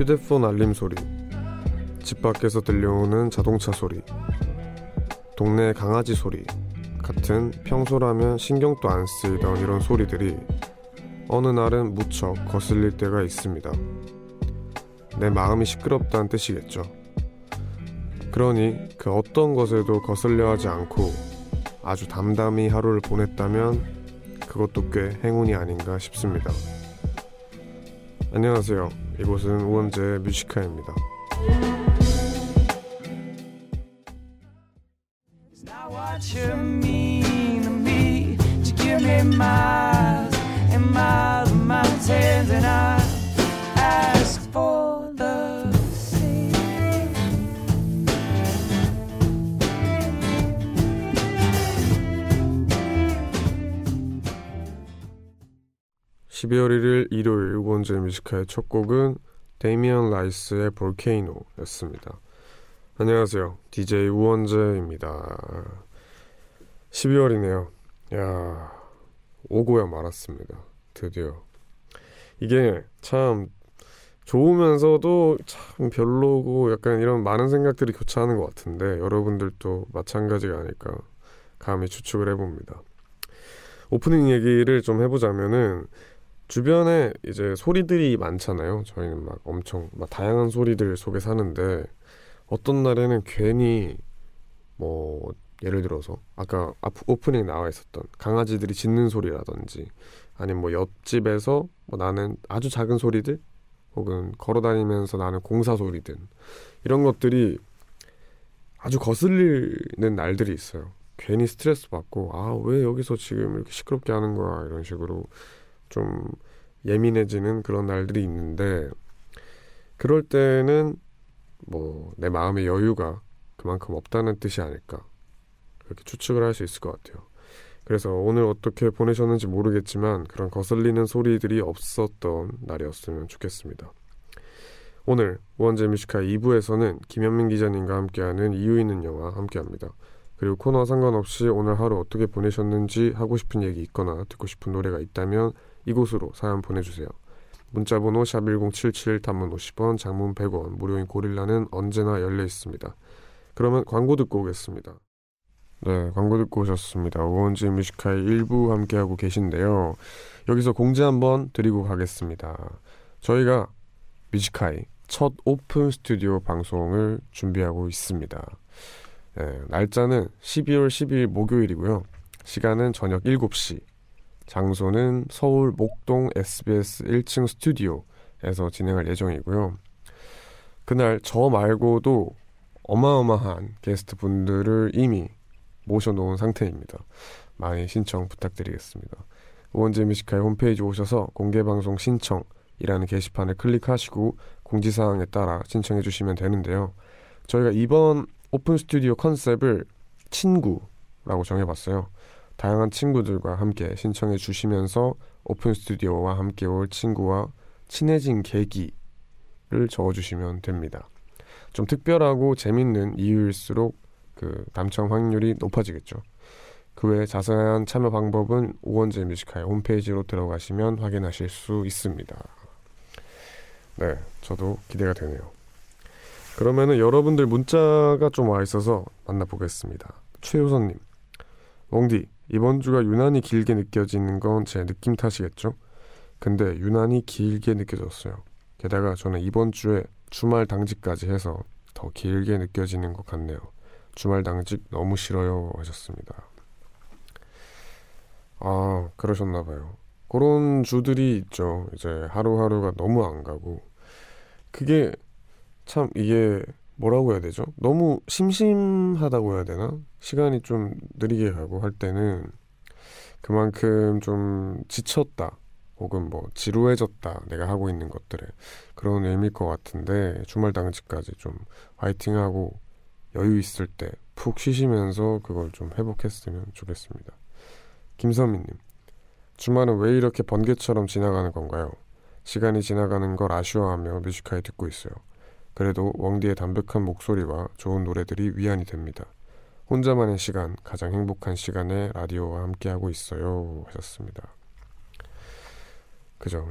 휴대폰 알림 소리, 집 밖에서 들려오는 자동차 소리, 동네 강아지 소리 같은 평소라면 신경도 안 쓰이던 이런 소리들이 어느 날은 무척 거슬릴 때가 있습니다. 내 마음이 시끄럽다는 뜻이겠죠. 그러니 그 어떤 것에도 거슬려 하지 않고 아주 담담히 하루를 보냈다면 그것도 꽤 행운이 아닌가 싶습니다. 안녕하세요. 이곳은 우원재 뮤지카입니다. miles and miles of mountains and I 12월 1일 일요일 우원재 Music High의 첫 곡은 데이미언 라이스의 Volcano였습니다. 안녕하세요. DJ 우원재입니다. 12월이네요. 야, 오고야 말았습니다. 드디어. 이게 참 좋으면서도 참 별로고 약간 이런 많은 생각들이 교차하는 것 같은데 여러분들도 마찬가지가 아닐까 감히 추측을 해봅니다. 오프닝 얘기를 좀 해보자면은 주변에 이제 소리들이 많잖아요. 저희는 막 엄청 막 다양한 소리들 속에 사는데 어떤 날에는 괜히 뭐 예를 들어서 아까 오프닝 나와 있었던 강아지들이 짖는 소리라든지 아니면 뭐 옆집에서 뭐 나는 아주 작은 소리들 혹은 걸어 다니면서 나는 공사 소리든 이런 것들이 아주 거슬리는 날들이 있어요. 괜히 스트레스 받고 아 왜 여기서 지금 이렇게 시끄럽게 하는 거야 이런 식으로 좀 예민해지는 그런 날들이 있는데 그럴 때는 뭐 내 마음의 여유가 그만큼 없다는 뜻이 아닐까 그렇게 추측을 할 수 있을 것 같아요. 그래서 오늘 어떻게 보내셨는지 모르겠지만 그런 거슬리는 소리들이 없었던 날이었으면 좋겠습니다. 오늘 우원재 Music High 2부에서는 김현민 기자님과 함께하는 이유 있는 영화 함께합니다. 그리고 코너와 상관없이 오늘 하루 어떻게 보내셨는지 하고 싶은 얘기 있거나 듣고 싶은 노래가 있다면 이곳으로 사연 보내주세요. 문자번호 샵 1077 단문 50원 장문 100원 무료인 고릴라는 언제나 열려 있습니다. 그러면 광고 듣고 오겠습니다. 네, 광고 듣고 오셨습니다. 우원재 Music High 일부 함께하고 계신데요. 여기서 공지 한번 드리고 가겠습니다. 저희가 뮤지카이 첫 오픈 스튜디오 방송을 준비하고 있습니다. 네, 날짜는 12월 12일 목요일이고요. 시간은 저녁 7시. 장소는 서울 목동 SBS 1층 스튜디오에서 진행할 예정이고요. 그날 저 말고도 어마어마한 게스트 분들을 이미 모셔놓은 상태입니다. 많이 신청 부탁드리겠습니다. 우원재 Music High 홈페이지 오셔서 공개방송 신청이라는 게시판을 클릭하시고 공지사항에 따라 신청해 주시면 되는데요. 저희가 이번 오픈 스튜디오 컨셉을 친구라고 정해봤어요. 다양한 친구들과 함께 신청해 주시면서 오픈 스튜디오와 함께 올 친구와 친해진 계기를 적어주시면 됩니다. 좀 특별하고 재밌는 이유일수록 그 당첨 확률이 높아지겠죠. 그 외 자세한 참여 방법은 오원재 뮤지카의 홈페이지로 들어가시면 확인하실 수 있습니다. 네, 저도 기대가 되네요. 그러면은 여러분들 문자가 좀 와 있어서 만나보겠습니다. 최효선님, 웡디 이번 주가 유난히 길게 느껴지는 건 제 느낌 탓이겠죠? 근데 유난히 길게 느껴졌어요. 게다가 저는 이번 주에 주말 당직까지 해서 더 길게 느껴지는 것 같네요. 주말 당직 너무 싫어요 하셨습니다. 아 그러셨나 봐요. 그런 주들이 있죠. 이제 하루하루가 너무 안 가고 그게 참 이게 뭐라고 해야 되죠? 너무 심심하다고 해야 되나? 시간이 좀 느리게 가고 할 때는 그만큼 좀 지쳤다. 혹은 뭐 지루해졌다. 내가 하고 있는 것들에 그런 의미일 것 같은데 주말 당직까지 좀 화이팅하고 여유 있을 때 푹 쉬시면서 그걸 좀 회복했으면 좋겠습니다. 김서민님, 주말은 왜 이렇게 번개처럼 지나가는 건가요? 시간이 지나가는 걸 아쉬워하며 뮤지카에 듣고 있어요. 그래도 웡디의 담백한 목소리와 좋은 노래들이 위안이 됩니다. 혼자만의 시간, 가장 행복한 시간에 라디오와 함께하고 있어요. 하셨습니다. 그죠.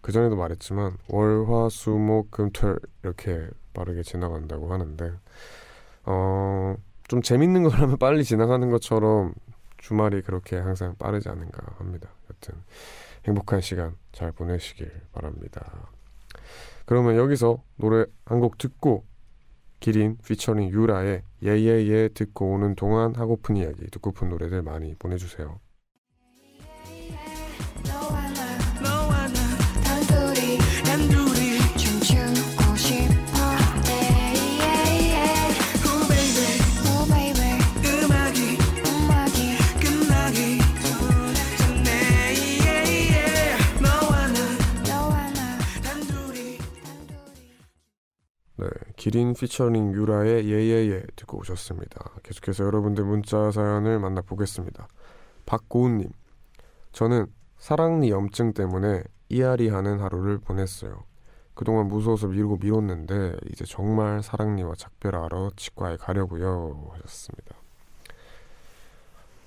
그 전에도 말했지만 월, 화, 수, 목, 금, 토 이렇게 빠르게 지나간다고 하는데 어, 좀 재밌는 걸 하면 빨리 지나가는 것처럼 주말이 그렇게 항상 빠르지 않은가 합니다. 여튼 행복한 시간 잘 보내시길 바랍니다. 그러면 여기서 노래 한 곡 듣고 기린 피처링 유라의 예예예 듣고 오는 동안 하고픈 이야기 듣고픈 노래들 많이 보내주세요. 기린 피처링 유라의 예예예 듣고 오셨습니다. 계속해서 여러분들 문자 사연을 만나보겠습니다. 박고은님, 저는 사랑니 염증 때문에 이앓이 하는 하루를 보냈어요. 그동안 무서워서 미루고 미뤘는데 이제 정말 사랑니와 작별하러 치과에 가려고요 하셨습니다.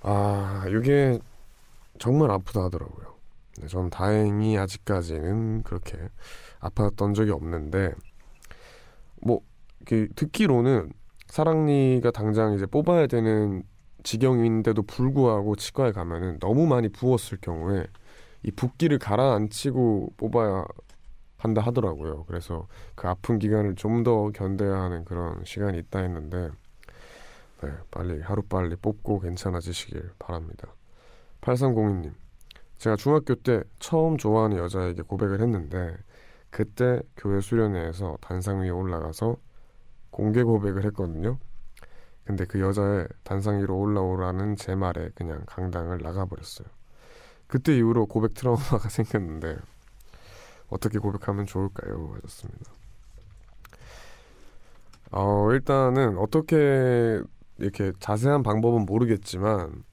아 이게 정말 아프다 하더라고요. 네, 전 다행히 아직까지는 그렇게 아팠던 적이 없는데 뭐 듣기로는 사랑니가 당장 이제 뽑아야 되는 지경인데도 불구하고 치과에 가면은 너무 많이 부었을 경우에 이 붓기를 가라앉히고 뽑아야 한다 하더라고요. 그래서 그 아픈 기간을 좀 더 견뎌야 하는 그런 시간이 있다 했는데 네, 빨리 하루 빨리 뽑고 괜찮아지시길 바랍니다. 8302님 제가 중학교 때 처음 좋아하는 여자에게 고백을 했는데 그때 교회 수련회에서 단상 위에 올라가서 공개 고백을 했거든요. 근데 그 여자의 단상 위로 올라오라는 제 말에 그냥 강당을 나가버렸어요. 그때 이후로 고백 트라우마가 생겼는데 어떻게 고백하면 좋을까요? 하셨습니다. 어, 일단은 어떻게 이렇게 자세한 방법은 모르겠지만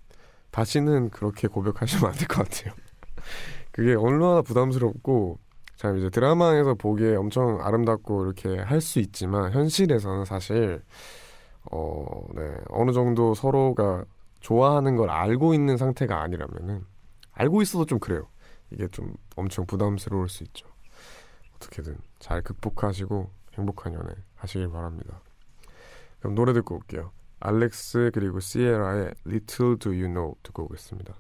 다시는 그렇게 고백하시면 안 될 것 같아요. 그게 얼마나 부담스럽고 참 이제 드라마에서 보기에 엄청 아름답고 이렇게 할 수 있지만 현실에서는 사실 어, 네, 어느 정도 서로가 좋아하는 걸 알고 있는 상태가 아니라면은 알고 있어도 좀 그래요. 이게 좀 엄청 부담스러울 수 있죠. 어떻게든 잘 극복하시고 행복한 연애 하시길 바랍니다. 그럼 노래 듣고 올게요. 알렉스 그리고 시에라의 Little Do You Know 듣고 오겠습니다.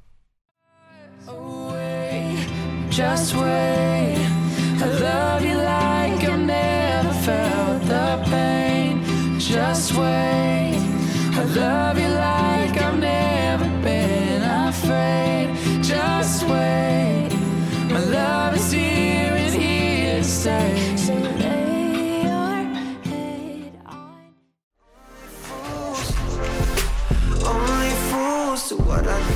Just wait. I love you like I've never felt the pain. Just wait. I love you like I've never been afraid. Just wait. My love is here and here to stay. So lay your head on. Only fools what I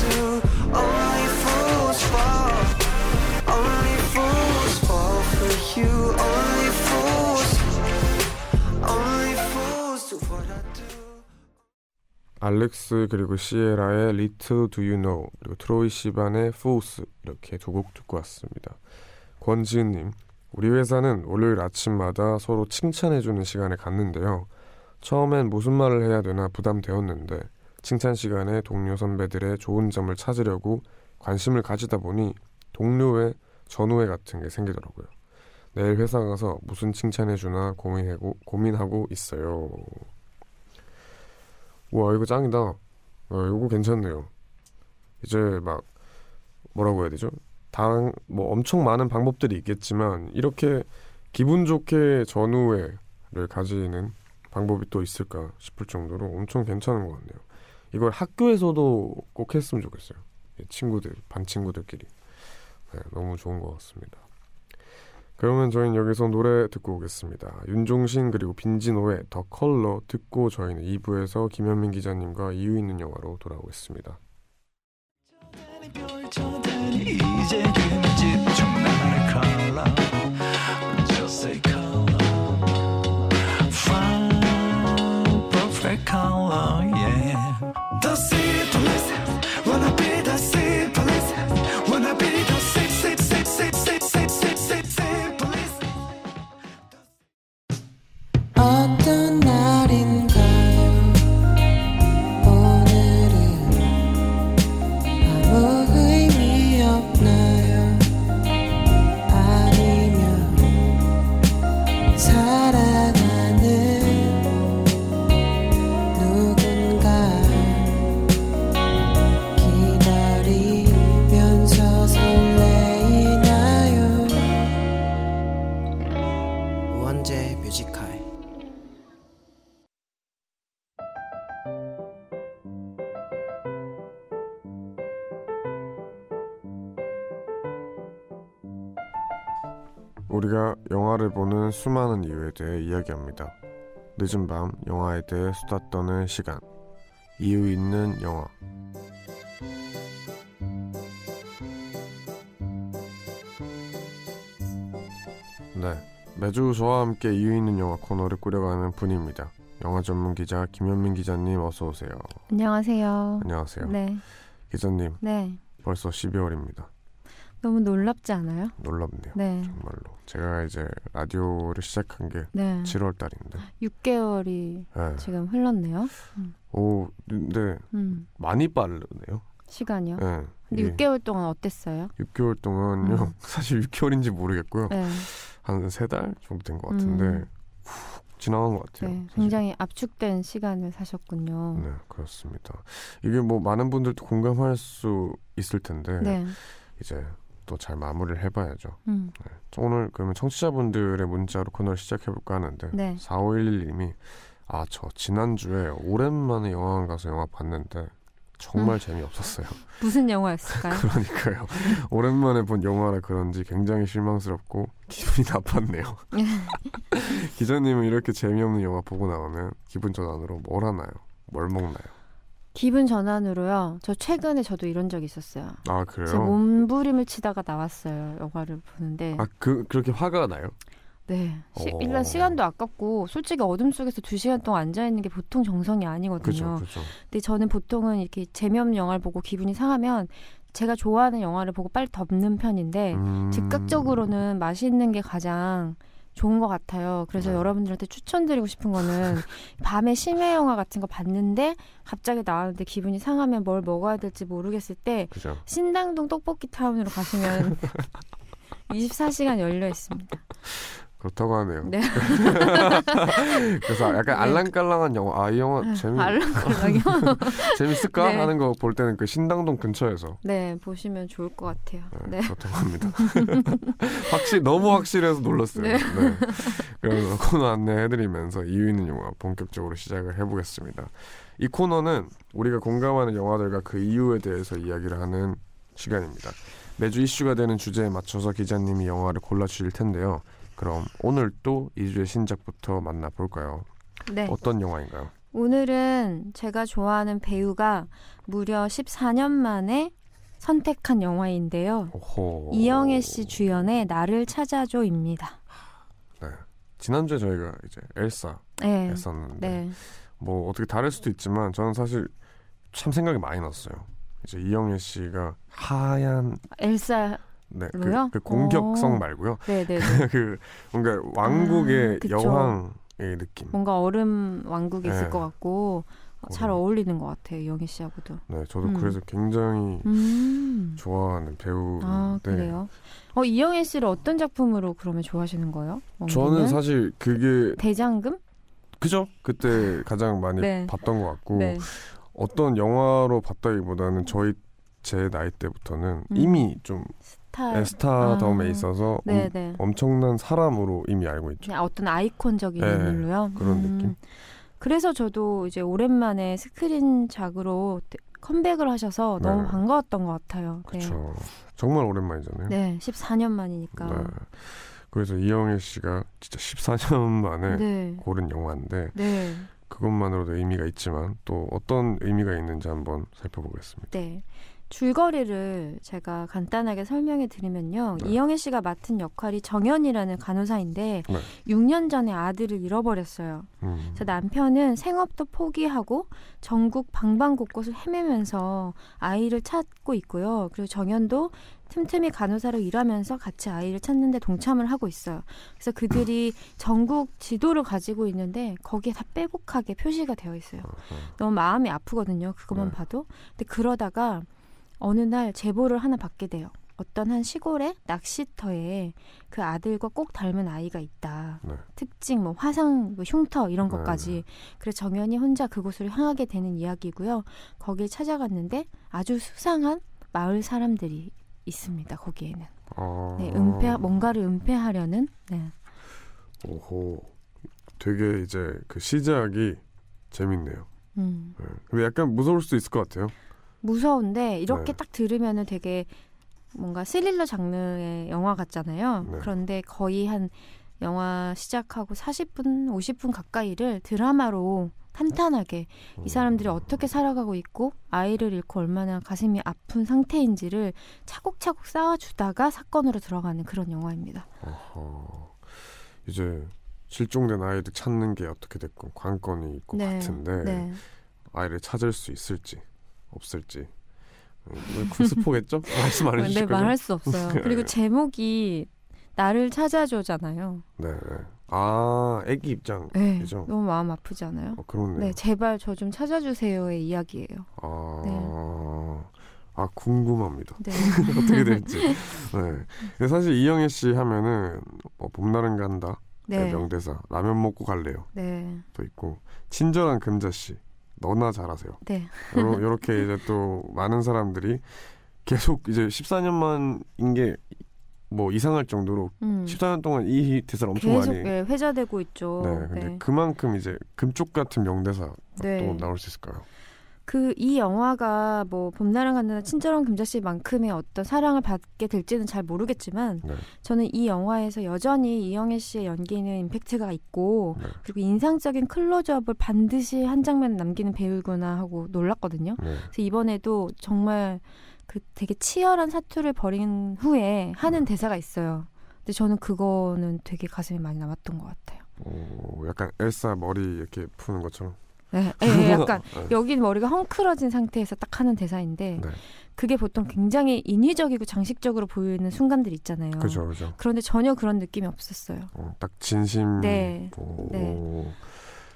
알렉스 그리고 시에라의 Little Do You Know 그리고 트로이 시반의 Fools 이렇게 두 곡 듣고 왔습니다. 권지은님 우리 회사는 월요일 아침마다 서로 칭찬해주는 시간을 갖는데요. 처음엔 무슨 말을 해야 되나 부담되었는데 칭찬 시간에 동료 선배들의 좋은 점을 찾으려고 관심을 가지다 보니 동료의 전우회 같은 게 생기더라고요. 내일 회사 가서 무슨 칭찬해주나 고민하고, 고민하고 있어요. 와, 이거 짱이다. 어, 이거 괜찮네요. 이제 막, 뭐라고 해야 되죠? 당, 뭐 엄청 많은 방법들이 있겠지만, 이렇게 기분 좋게 전우회를 가지는 방법이 또 있을까 싶을 정도로 엄청 괜찮은 것 같네요. 이걸 학교에서도 꼭 했으면 좋겠어요. 친구들, 반 친구들끼리. 네, 너무 좋은 것 같습니다. 그러면 저희는 여기서 노래 듣고 오겠습니다. 윤종신 그리고 빈지노의 더 컬러 듣고 저희는 2부에서 김현민 기자님과 이유 있는 영화로 돌아오겠습니다. 수많은 이유에 대해 이야기합니다. 늦은 밤 영화에 대해 수다 떠는 시간. 이유 있는 영화. 네. 매주 저와 함께 이유 있는 영화 코너를 꾸려가는 분입니다. 영화 전문 기자 김현민 기자님 어서 오세요. 안녕하세요. 안녕하세요. 네, 기자님 네. 벌써 12월입니다. 너무 놀랍지 않아요? 놀랍네요. 네, 정말로. 제가 이제 라디오를 시작한 게 네. 7월 달인데. 6개월이 네. 지금 흘렀네요. 오, 근데 음, 많이 빠르네요. 시간이요. 네. 근데 이게 6개월 동안 어땠어요? 6개월 동안요. 음. 사실 6개월인지 모르겠고요. 네, 한세 달 정도 된 것 같은데 음. 훅 지나간 것 같아요. 네. 굉장히 압축된 시간을 사셨군요. 네, 그렇습니다. 이게 뭐 많은 분들도 공감할 수 있을 텐데 네, 이제 또 잘 마무리를 해봐야죠. 음, 자, 오늘 그러면 청취자분들의 문자로 코너를 시작해볼까 하는데 네. 4511님이 아 저 지난주에 오랜만에 영화관 가서 영화 봤는데 정말 음. 재미없었어요. 무슨 영화였을까요? 그러니까요. 오랜만에 본 영화라 그런지 굉장히 실망스럽고 기분이 나빴네요. 기자님은 이렇게 재미없는 영화 보고 나오면 기분 전환으로 뭘 하나요? 뭘 먹나요? 기분 전환으로요. 저 최근에 저도 이런 적이 있었어요. 아 그래요? 몸부림을 치다가 나왔어요. 영화를 보는데. 아그 그렇게 화가 나요? 네. 시, 어. 일단 시간도 아깝고 솔직히 어둠 속에서 두 시간 동안 앉아 있는 게 보통 정성이 아니거든요. 그죠, 그죠. 근데 저는 보통은 이렇게 재미없는 영화를 보고 기분이 상하면 제가 좋아하는 영화를 보고 빨리 덮는 편인데 음, 즉각적으로는 맛있는 게 가장 좋은 것 같아요. 그래서 네. 여러분들한테 추천드리고 싶은 거는 밤에 심해 영화 같은 거 봤는데 갑자기 나왔는데 기분이 상하면 뭘 먹어야 될지 모르겠을 때 그죠. 신당동 떡볶이 타운으로 가시면 24시간 열려 있습니다. 그렇다고 하네요. 네. 그래서 약간 네. 알랑깔랑한 영화, 아 이 영화 재미 알랑알랑요? 재밌을까 네. 하는 거 볼 때는 그 신당동 근처에서 네, 보시면 좋을 것 같아요. 네, 네. 그렇다고 합니다. 확실 너무 확실해서 놀랐어요. 네. 네. 그래서 코너 안내해드리면서 이유 있는 영화 본격적으로 시작을 해보겠습니다. 이 코너는 우리가 공감하는 영화들과 그 이유에 대해서 이야기를 하는 시간입니다. 매주 이슈가 되는 주제에 맞춰서 기자님이 영화를 골라주실 텐데요. 그럼 오늘 또 2주의 신작부터 만나볼까요? 네. 어떤 영화인가요? 오늘은 제가 좋아하는 배우가 무려 14년 만에 선택한 영화인데요. 오호. 이영애 씨 주연의 나를 찾아줘입니다. 네. 지난주에 저희가 이제 엘사 네. 했었는데 네. 뭐 어떻게 다를 수도 있지만 저는 사실 참 생각이 많이 났어요. 이제 이영애 씨가 하얀 엘사. 네, 그? 그 공격성 어. 말고요. 네, 네, 네. 그 뭔가 왕국의 아. 여왕의 느낌. 뭔가 얼음 왕국에 있을 네. 것 같고 어, 잘 어. 어울리는 것 같아요. 이영애 씨하고도. 네, 저도 음. 그래서 굉장히 음. 좋아하는 배우인데 아, 그래요? 어, 이영애 씨를 어떤 작품으로 그러면 좋아하시는 거예요? 저는 왕국은? 사실 그게 대장금? 그죠? 그때 가장 많이 네. 봤던 것 같고 네. 어떤 영화로 봤다기보다는 저희 제 나이 때부터는 음. 이미 좀 스타. 에스타덤에 아. 있어서 네, 엄, 네. 엄청난 사람으로 이미 알고 있죠. 어떤 아이콘적인 네, 인물로요. 그런 느낌. 그래서 저도 이제 오랜만에 스크린작으로 컴백을 하셔서 너무 네. 반가웠던 것 같아요. 네. 그렇죠. 정말 오랜만이잖아요. 네, 14년 만이니까. 네. 그래서 이영애 씨가 진짜 14년 만에 네. 고른 영화인데 네. 그것만으로도 의미가 있지만 또 어떤 의미가 있는지 한번 살펴보겠습니다. 네. 줄거리를 제가 간단하게 설명해 드리면요. 네. 이영애 씨가 맡은 역할이 정연이라는 간호사인데 네. 6년 전에 아들을 잃어버렸어요. 음. 그래서 남편은 생업도 포기하고 전국 방방곳곳을 헤매면서 아이를 찾고 있고요. 그리고 정연도 틈틈이 간호사로 일하면서 같이 아이를 찾는데 동참을 하고 있어요. 그래서 그들이 전국 지도를 가지고 있는데 거기에 다 빼곡하게 표시가 되어 있어요. 너무 마음이 아프거든요. 그것만 네. 봐도. 근데 그러다가 어느 날 제보를 하나 받게 돼요. 어떤 한 시골의 낚시터에 그 아들과 꼭 닮은 아이가 있다. 네. 특징, 뭐 화상, 뭐 흉터 이런 네, 것까지. 그래서 정연이 혼자 그곳으로 향하게 되는 이야기고요. 거길 찾아갔는데 아주 수상한 마을 사람들이 있습니다. 거기에는. 아. 네, 은폐 뭔가를 은폐하려는. 네. 오호. 되게 이제 그 시작이 재밌네요. 음. 네. 근데 약간 무서울 수도 있을 것 같아요. 무서운데 이렇게 네. 딱 들으면은 되게 뭔가 스릴러 장르의 영화 같잖아요. 네. 그런데 거의 한 영화 시작하고 40분, 50분 가까이를 드라마로 탄탄하게 이 사람들이 어떻게 살아가고 있고 아이를 잃고 얼마나 가슴이 아픈 상태인지를 차곡차곡 쌓아주다가 사건으로 들어가는 그런 영화입니다. 어허. 이제 실종된 아이들 찾는 게 어떻게 됐건 관건이 있고 네, 같은데 네. 아이를 찾을 수 있을지 없을지 음, 이거 스포겠죠? 말씀 안 네, 해주실 거죠? 말할 수 없어요. 그리고 제목이 나를 찾아줘잖아요. 네, 네. 아, 애기 입장. 네? 너무 마음 아프지 않아요? 어, 그렇네요. 네, 제발 저 좀 찾아주세요의 이야기예요. 아, 네. 아 궁금합니다. 네. 어떻게 될지. 네. 사실 이영애 씨 하면은 뭐 봄날은 간다. 네. 명대사. 라면 먹고 갈래요. 네. 또 있고 친절한 금자 씨. 너나 잘하세요. 네. 요렇게 이제 또 많은 사람들이 계속 이제 14년 만인 게 뭐 이상할 정도로 음. 14년 동안 이 대사를 엄청 계속 많이 예, 회자되고 있죠. 네, 근데 그만큼 이제 금쪽 같은 명대사 네. 또 나올 수 있을까요? 그 이 영화가 뭐 봄날은 간다나 친절한 금자씨만큼의 어떤 사랑을 받게 될지는 잘 모르겠지만 네. 저는 이 영화에서 여전히 이영애 씨의 연기는 임팩트가 있고 네. 그리고 인상적인 클로즈업을 반드시 한 장면 남기는 배우구나 하고 놀랐거든요. 네. 그래서 이번에도 정말 그 되게 치열한 사투를 벌인 후에 하는 네. 대사가 있어요. 근데 저는 그거는 되게 가슴에 많이 남았던 것 같아요. 오, 약간 엘사 머리 이렇게 푸는 것처럼. 네, 예, 약간 네. 여기 머리가 헝클어진 상태에서 딱 하는 대사인데 네. 그게 보통 굉장히 인위적이고 장식적으로 보이는 순간들 있잖아요. 그죠, 그죠. 그런데 전혀 그런 느낌이 없었어요. 어, 딱 진심. 네. 오. 네.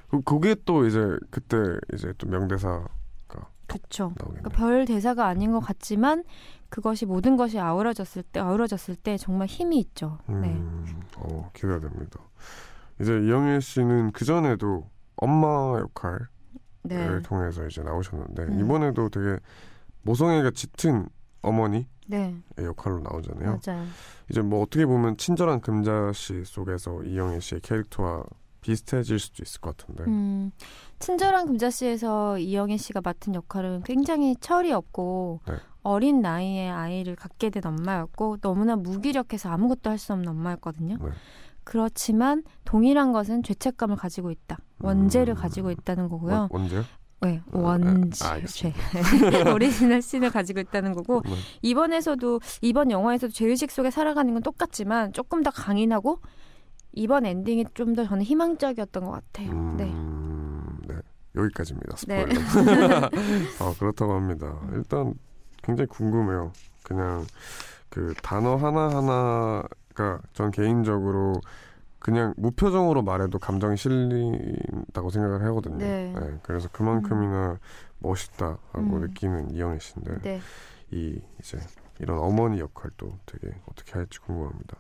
그 그게 또 이제 그때 이제 또 명대사 그렇죠. 그러니까 별 대사가 아닌 것 같지만 그것이 모든 것이 아우러졌을 때 아우러졌을 때 정말 힘이 있죠. 네. 음, 어, 기대가 됩니다. 이제 이영애 씨는 그 전에도 엄마 역할을 네. 통해서 이제 나오셨는데 음. 이번에도 되게 모성애가 짙은 어머니의 네. 역할로 나오잖아요. 맞아요. 이제 뭐 어떻게 보면 친절한 금자씨 속에서 이영애 씨의 캐릭터와 비슷해질 수도 있을 것 같은데. 음, 친절한 금자씨에서 이영애 씨가 맡은 역할은 굉장히 철이 없고 네. 어린 나이에 아이를 갖게 된 엄마였고 너무나 무기력해서 아무것도 할 수 없는 엄마였거든요. 네. 그렇지만 동일한 것은 죄책감을 가지고 있다. 원죄를 음. 가지고 있다는 거고요. 원- 원제요? 네, 아, 원죄. 아, 알겠습니다. original sin을 가지고 있다는 거고 네. 이번에서도 이번 영화에서도 죄의식 속에 살아가는 건 똑같지만 조금 더 강인하고 이번 엔딩이 좀 더 저는 희망적이었던 것 같아요. 네. 음, 네. 여기까지입니다. 네. 스포일러. 아, 그렇다고 합니다. 일단 굉장히 궁금해요. 그냥 그 단어 하나 하나 가전 개인적으로 그냥 무표정으로 말해도 감정이 실린다고 생각을 하거든요. 네. 그래서 그만큼이나 멋있다 하고 음. 느끼는 이영애 씨인데 네. 이 이제 이런 어머니 역할도 되게 어떻게 할지 궁금합니다.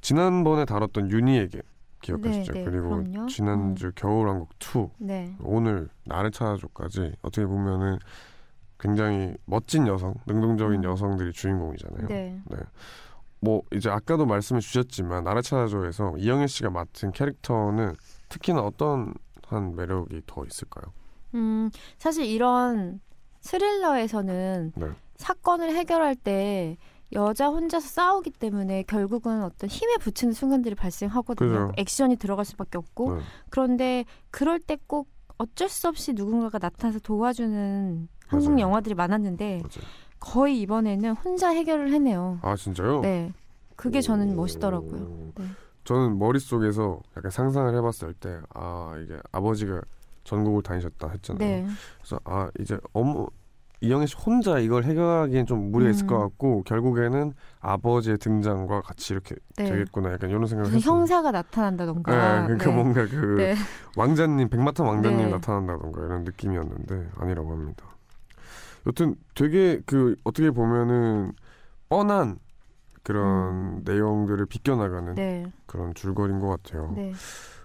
지난번에 다뤘던 윤희에게 기억하시죠? 네, 네, 그리고 그럼요. 지난주 겨울왕국 2 네. 오늘 나를 찾아줘까지 어떻게 보면은 굉장히 멋진 여성, 능동적인 음. 여성들이 주인공이잖아요. 네. 뭐 이제 아까도 말씀해 주셨지만 찾아줘에서 이영애 씨가 맡은 캐릭터는 특히나 어떤 한 매력이 더 있을까요? 음, 사실 이런 스릴러에서는 네. 사건을 해결할 때 여자 혼자서 싸우기 때문에 결국은 어떤 힘에 부치는 순간들이 발생하거든요. 그죠. 액션이 들어갈 수밖에 없고 네. 그런데 그럴 때 꼭 어쩔 수 없이 누군가가 나타나서 도와주는 한국 맞아요. 영화들이 많았는데 맞아요. 거의 이번에는 혼자 해결을 해내요. 아 진짜요? 네. 그게 저는 멋있더라고요. 오. 네. 저는 머릿속에서 약간 상상을 해봤을 때, 아, 이게 아버지가 전국을 다니셨다 했잖아요. 네. 그래서, 아, 이제 어머, 이영애 씨 혼자 이걸 해결하기엔 좀 무리가 있을 음. 것 같고, 결국에는 아버지의 등장과 같이 이렇게 네. 되겠구나. 약간 이런 생각을 했어요. 형사가 네, 나타난다던가. 그러니까 네. 뭔가 그 네. 왕자님, 백마탄 왕자님 네. 나타난다던가 이런 느낌이었는데, 아니라고 합니다. 여튼 되게 그, 어떻게 보면은, 뻔한 그런 내용들을 비껴나가는 네. 그런 줄거리인 것 같아요. 네.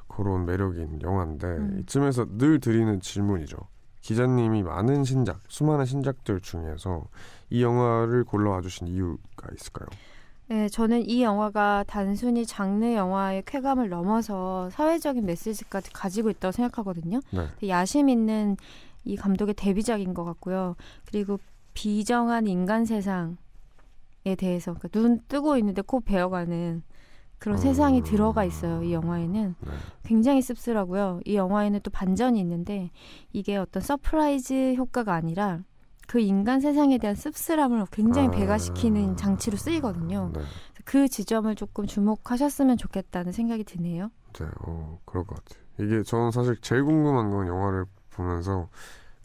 그런 매력인 영화인데 음. 이쯤에서 늘 드리는 질문이죠. 기자님이 많은 신작, 수많은 신작들 중에서 이 영화를 골라와 주신 이유가 있을까요? 네, 저는 이 영화가 단순히 장르 영화의 쾌감을 넘어서 사회적인 메시지까지 가지고 있다고 생각하거든요. 네. 야심 있는 이 감독의 데뷔작인 것 같고요. 그리고 비정한 인간 세상에 대해서 그러니까 눈 뜨고 있는데 코 베어가는 그런 음. 세상이 들어가 있어요. 이 영화에는 네. 굉장히 씁쓸하고요. 이 영화에는 또 반전이 있는데 이게 어떤 surprise 효과가 아니라 그 인간 세상에 대한 씁쓸함을 굉장히 아. 배가시키는 장치로 쓰이거든요. 네. 그 지점을 조금 주목하셨으면 좋겠다는 생각이 드네요. 네, 어, 그럴 것 같아요. 이게 저는 사실 제일 궁금한 건 영화를 보면서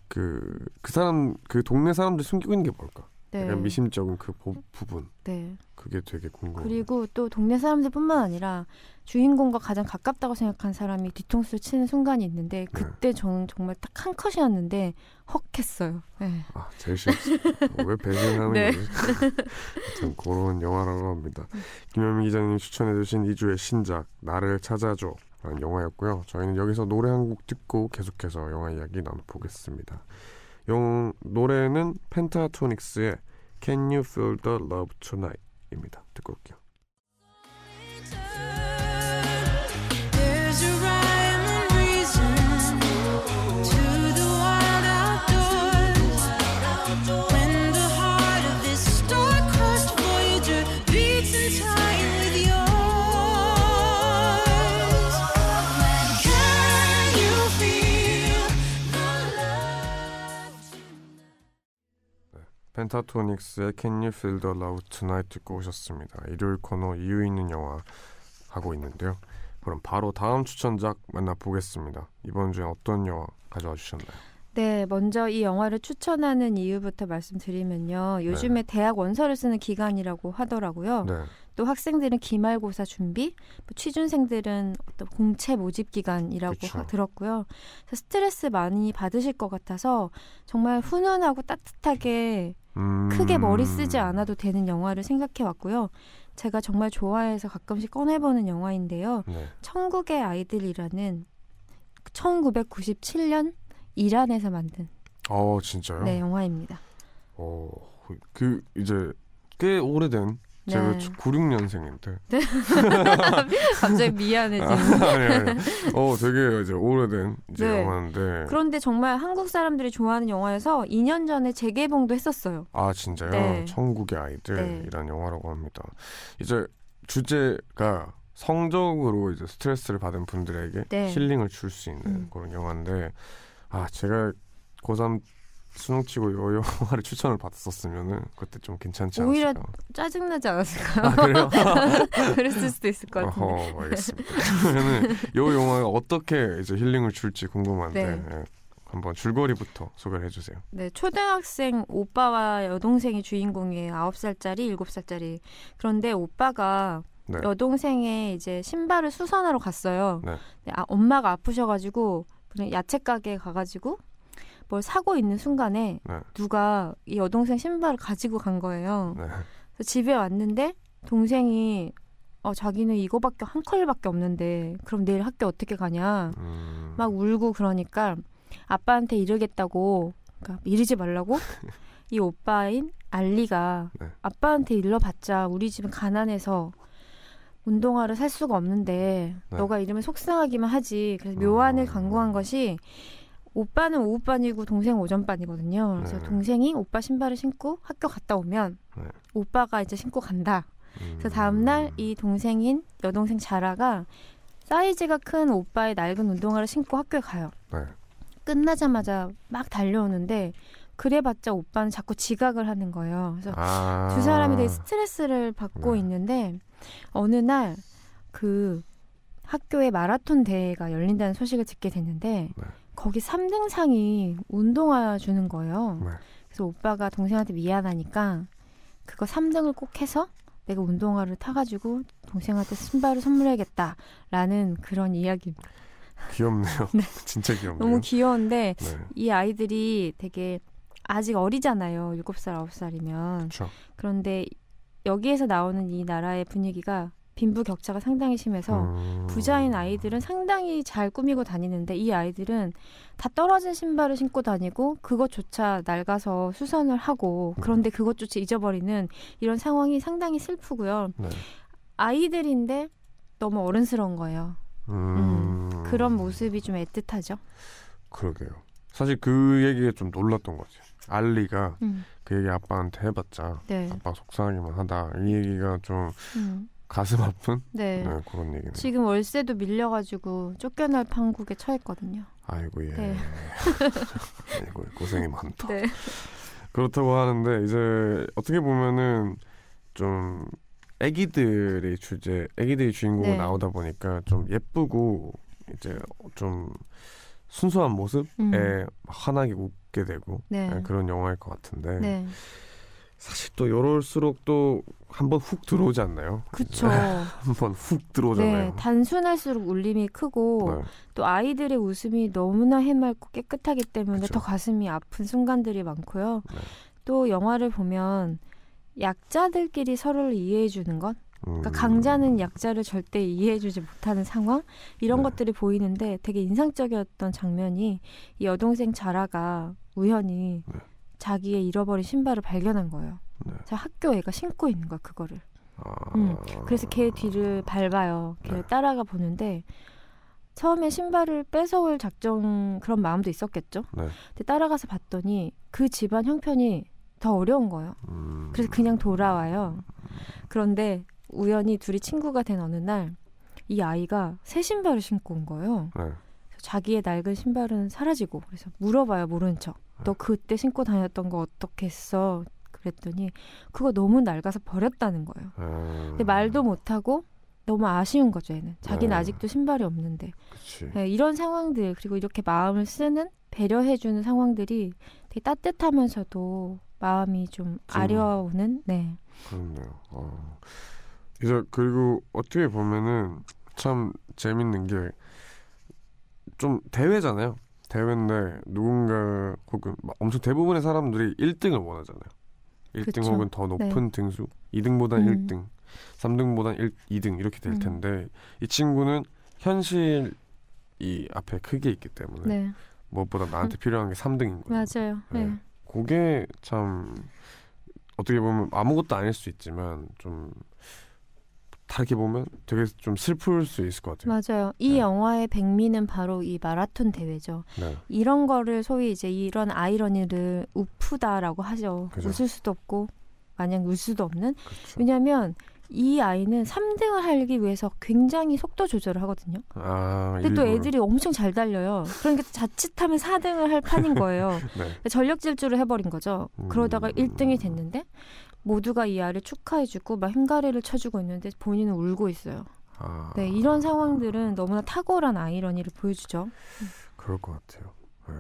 그, 그 사람, 그 동네 사람들 숨기고 있는 게 뭘까? 네. 약간 미심쩍은 그 보- 부분. 네. 그게 되게 궁금해요. 그리고 또 동네 사람들뿐만 아니라 주인공과 가장 가깝다고 생각한 사람이 뒤통수를 치는 순간이 있는데 그때 저는 정말 딱 한 컷이었는데 헉했어요. 네. 아, 제일 싫었어요. 어, 왜 배신하는 네. 거지? 참 그런 영화라고 합니다. 김현미 기자님 추천해주신 이주의 신작 나를 찾아줘 라는 영화였고요. 저희는 여기서 노래 한 곡 듣고 계속해서 영화 이야기 나눠보겠습니다. 영 노래는 펜타토닉스의 Can You Feel the Love Tonight 입니다. 듣고 올게요. 펜타토닉스의 Can You Feel the Love Tonight 듣고 오셨습니다. 일요일 코너 이유 있는 영화 하고 있는데요. 그럼 바로 다음 추천작 만나보겠습니다. 이번 주에 어떤 영화 가져와 주셨나요? 네, 먼저 이 영화를 추천하는 이유부터 말씀드리면요. 요즘에 대학 원서를 쓰는 기간이라고 하더라고요. 네. 또 학생들은 기말고사 준비, 뭐 취준생들은 어떤 공채 모집 기간이라고 그쵸. 하- 들었고요. 그래서 스트레스 많이 받으실 것 같아서 정말 훈훈하고 따뜻하게 음... 크게 머리 쓰지 않아도 되는 영화를 생각해 왔고요. 제가 정말 좋아해서 가끔씩 꺼내보는 영화인데요. 네. 천국의 아이들이라는 1997년 이란에서 만든 어 진짜요? 네, 영화입니다. 어, 그 이제 꽤 오래된 제가 네. 96년생인데. 갑자기 미안해지는. 아니 아니. 어 되게 이제 오래된 이제 네. 영화인데. 그런데 정말 한국 사람들이 좋아하는 영화여서 2년 전에 재개봉도 했었어요. 아 진짜요? 네. 천국의 네. 아이들이란 영화라고 합니다. 이제 주제가 성적으로 이제 스트레스를 받은 분들에게 네. 힐링을 줄 수 있는 음. 그런 영화인데 아 제가 고3 수능 치고 이 영화를 추천을 받았었으면은 그때 좀 괜찮지 오히려 않았을까? 짜증 나지 않았을까요? 아 그래요? 그랬을 수도 있을 것 같은데. 어허, 알겠습니다. 그러면은 이 영화가 어떻게 이제 힐링을 줄지 궁금한데 네. 예, 한번 줄거리부터 소개를 해주세요. 네, 초등학생 오빠와 여동생이 주인공이에요. 9살짜리, 7살짜리. 그런데 오빠가 네. 여동생의 이제 신발을 수선하러 갔어요. 네. 네, 아, 엄마가 아프셔가지고 그냥 야채 가게에 가가지고 뭘 사고 있는 순간에 네. 누가 이 여동생 신발을 가지고 간 거예요. 네. 그래서 집에 왔는데 동생이 어, 자기는 이거밖에 한 컬밖에 없는데 그럼 내일 학교 어떻게 가냐 음, 막 울고 그러니까 아빠한테 이르겠다고 그러니까 이르지 말라고 이 오빠인 알리가 네. 아빠한테 일러봤자 우리 집은 가난해서 운동화를 살 수가 없는데 네. 너가 이러면 속상하기만 하지 그래서 묘안을 음. 강구한 것이 오빠는 오후반이고 동생 오전반이거든요 그래서 네. 동생이 오빠 신발을 신고 학교 갔다 오면 네. 오빠가 이제 신고 간다 음, 그래서 다음날 이 동생인 여동생 자라가 사이즈가 큰 오빠의 낡은 운동화를 신고 학교에 가요. 네. 끝나자마자 막 달려오는데 그래봤자 오빠는 자꾸 지각을 하는 거예요. 그래서 아, 두 사람이 되게 스트레스를 받고 네. 있는데 어느 날 그 학교에 마라톤 대회가 열린다는 소식을 듣게 됐는데 네. 거기 3등상이 운동화 주는 거예요. 네. 그래서 오빠가 동생한테 미안하니까 그거 3등을 꼭 해서 내가 운동화를 타가지고 동생한테 신발을 선물해야겠다라는 그런 이야기입니다. 귀엽네요. 네. 진짜 귀엽네요. 너무 귀여운데 네. 이 아이들이 되게 아직 어리잖아요. 7살, 9살이면. 그렇죠. 그런데 여기에서 나오는 이 나라의 분위기가 빈부 격차가 상당히 심해서 음, 부자인 아이들은 상당히 잘 꾸미고 다니는데 이 아이들은 다 떨어진 신발을 신고 다니고 그것조차 낡아서 수선을 하고 네. 그런데 그것조차 잊어버리는 이런 상황이 상당히 슬프고요. 네. 아이들인데 너무 어른스러운 거예요. 음, 그런 모습이 좀 애틋하죠. 그러게요. 사실 그 얘기가 좀 놀랐던 거죠. 알리가 음. 그 얘기 아빠한테 해봤자 네. 아빠 속상하기만 하다. 이 얘기가 좀 음. 가슴 아픈 네. 네, 그런 얘기네요. 지금 월세도 밀려가지고 쫓겨날 판국에 처했거든요. 아이고 예. 네. 아이고 고생이 많다. 네. 그렇다고 하는데 이제 어떻게 보면은 좀 애기들의 주제, 애기들이 주인공으로 네. 나오다 보니까 좀 예쁘고 이제 좀 순수한 모습에 음. 환하게 웃게 되고 네. 네, 그런 영화일 것 같은데 네. 사실 또 이럴수록 또 한번 훅 들어오지 않나요? 그쵸. 한번 훅 네. 들어오잖아요. 단순할수록 울림이 크고 네. 또 아이들의 웃음이 너무나 해맑고 깨끗하기 때문에 그쵸. 더 가슴이 아픈 순간들이 많고요. 네. 또 영화를 보면 약자들끼리 서로를 이해해 주는 것 그러니까 음, 강자는 약자를 절대 이해해주지 못하는 상황 이런 네. 것들이 보이는데 되게 인상적이었던 장면이 이 여동생 자라가 우연히 네. 자기의 잃어버린 신발을 발견한 거예요. 네. 자 학교 애가 신고 있는 거야 그거를. 아, 음, 그래서 걔 뒤를 밟아요. 걔를 네. 따라가 보는데 처음에 신발을 뺏어올 작정 그런 마음도 있었겠죠. 네. 근데 따라가서 봤더니 그 집안 형편이 더 어려운 거예요. 음, 그래서 그냥 돌아와요. 그런데 우연히 둘이 친구가 된 어느 날 이 아이가 새 신발을 신고 온 거예요. 네. 자기의 낡은 신발은 사라지고 그래서 물어봐요 모른 척. 너 그때 신고 다녔던 거 어떻게 했어? 그랬더니 그거 너무 낡아서 버렸다는 거예요. 아, 근데 말도 못하고 너무 아쉬운 거죠 얘는. 자기는 네. 아직도 신발이 없는데. 네, 이런 상황들 그리고 이렇게 마음을 쓰는 배려해주는 상황들이 되게 따뜻하면서도 마음이 좀 좀- 아려오는 네. 그렇네요. 어. 이제 그리고 어떻게 보면은 참 재밌는 게 좀 대회잖아요. 대회인데 누군가 혹은 막 엄청 대부분의 사람들이 1등을 원하잖아요. 1등 그쵸. 혹은 더 높은 등수, 2등보다 음. 1등, 3등보다 1, 2등 이렇게 될 음. 텐데 이 친구는 현실이 앞에 크게 있기 때문에 네. 무엇보다 나한테 필요한 게 3등인 거예요. 맞아요. 네. 네. 그게 참 어떻게 보면 아무것도 아닐 수 있지만 좀 다르게 보면 되게 좀 슬플 수 있을 것 같아요. 맞아요. 이 네. 영화의 백미는 바로 이 마라톤 대회죠. 네. 이런 거를 소위 이제 이런 아이러니를 우프다라고 하죠. 그죠. 웃을 수도 없고 마냥 울 수도 없는. 그렇죠. 왜냐하면 이 아이는 3등을 하기 위해서 굉장히 속도 조절을 하거든요. 아, 근데 또 일부러. 애들이 엄청 잘 달려요. 그러니까 자칫하면 4등을 할 판인 거예요. 네. 전력 질주를 해버린 거죠. 음. 그러다가 1등이 됐는데 모두가 이 아이를 축하해주고 막 흰가리를 쳐주고 있는데 본인은 울고 있어요. 아, 네, 이런 상황들은 너무나 탁월한 아이러니를 보여주죠. 그럴 것 같아요. 네.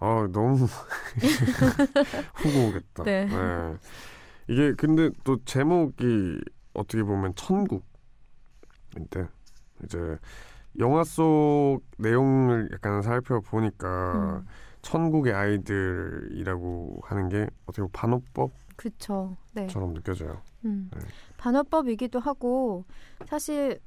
아 너무 후고 오겠다. 네. 이게 근데 또 제목이 어떻게 보면 천국인데 이제 영화 속 내용을 약간 살펴보니까 음. 천국의 아이들이라고 하는 게 어떻게 보면 반어법 처럼 그쵸. 네. 느껴져요. 음. 네. 반어법이기도 하고 사실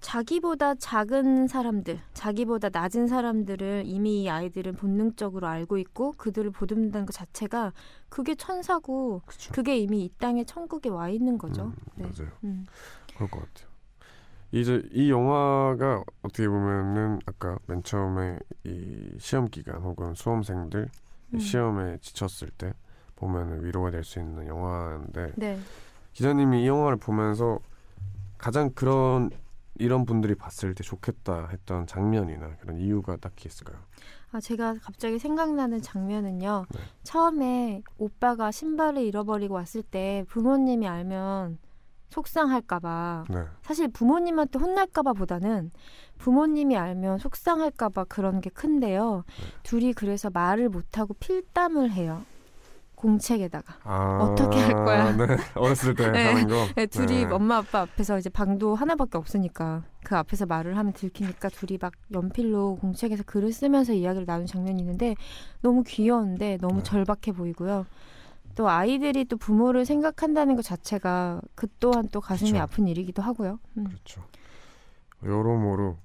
자기보다 작은 사람들, 자기보다 낮은 사람들을 이미 이 아이들은 본능적으로 알고 있고 그들을 보듬는다는 것 자체가 그게 천사고 그렇죠. 그게 이미 이 땅에 천국에 와 있는 거죠. 음, 네. 맞아요. 음. 그럴 것 같아요. 이제 이 영화가 어떻게 보면은 아까 맨 처음에 이 시험 기간 혹은 수험생들 음. 시험에 지쳤을 때 보면은 위로가 될 수 있는 영화인데 네. 기자님이 이 영화를 보면서 가장 그런 이런 분들이 봤을 때 좋겠다 했던 장면이나 그런 이유가 딱히 있을까요? 아, 제가 갑자기 생각나는 장면은요. 네. 처음에 오빠가 신발을 잃어버리고 왔을 때 부모님이 알면 속상할까봐 네. 사실 부모님한테 혼날까봐 보다는 부모님이 알면 속상할까봐 그런 게 큰데요. 네. 둘이 그래서 말을 못하고 필담을 해요. 공책에다가. 아, 어떻게 할 거야? 네. 어렸을 때 네. 하는 거. 네, 둘이 네. 엄마 아빠 앞에서 이제 방도 하나밖에 없으니까 그 앞에서 말을 하면 들키니까 둘이 막 연필로 공책에서 글을 쓰면서 이야기를 나눈 장면이 있는데 너무 귀여운데 너무 네. 절박해 보이고요. 또 아이들이 또 부모를 생각한다는 것 자체가 그 또한 또 가슴이 그쵸. 아픈 일이기도 하고요. 음. 그렇죠. 여러모로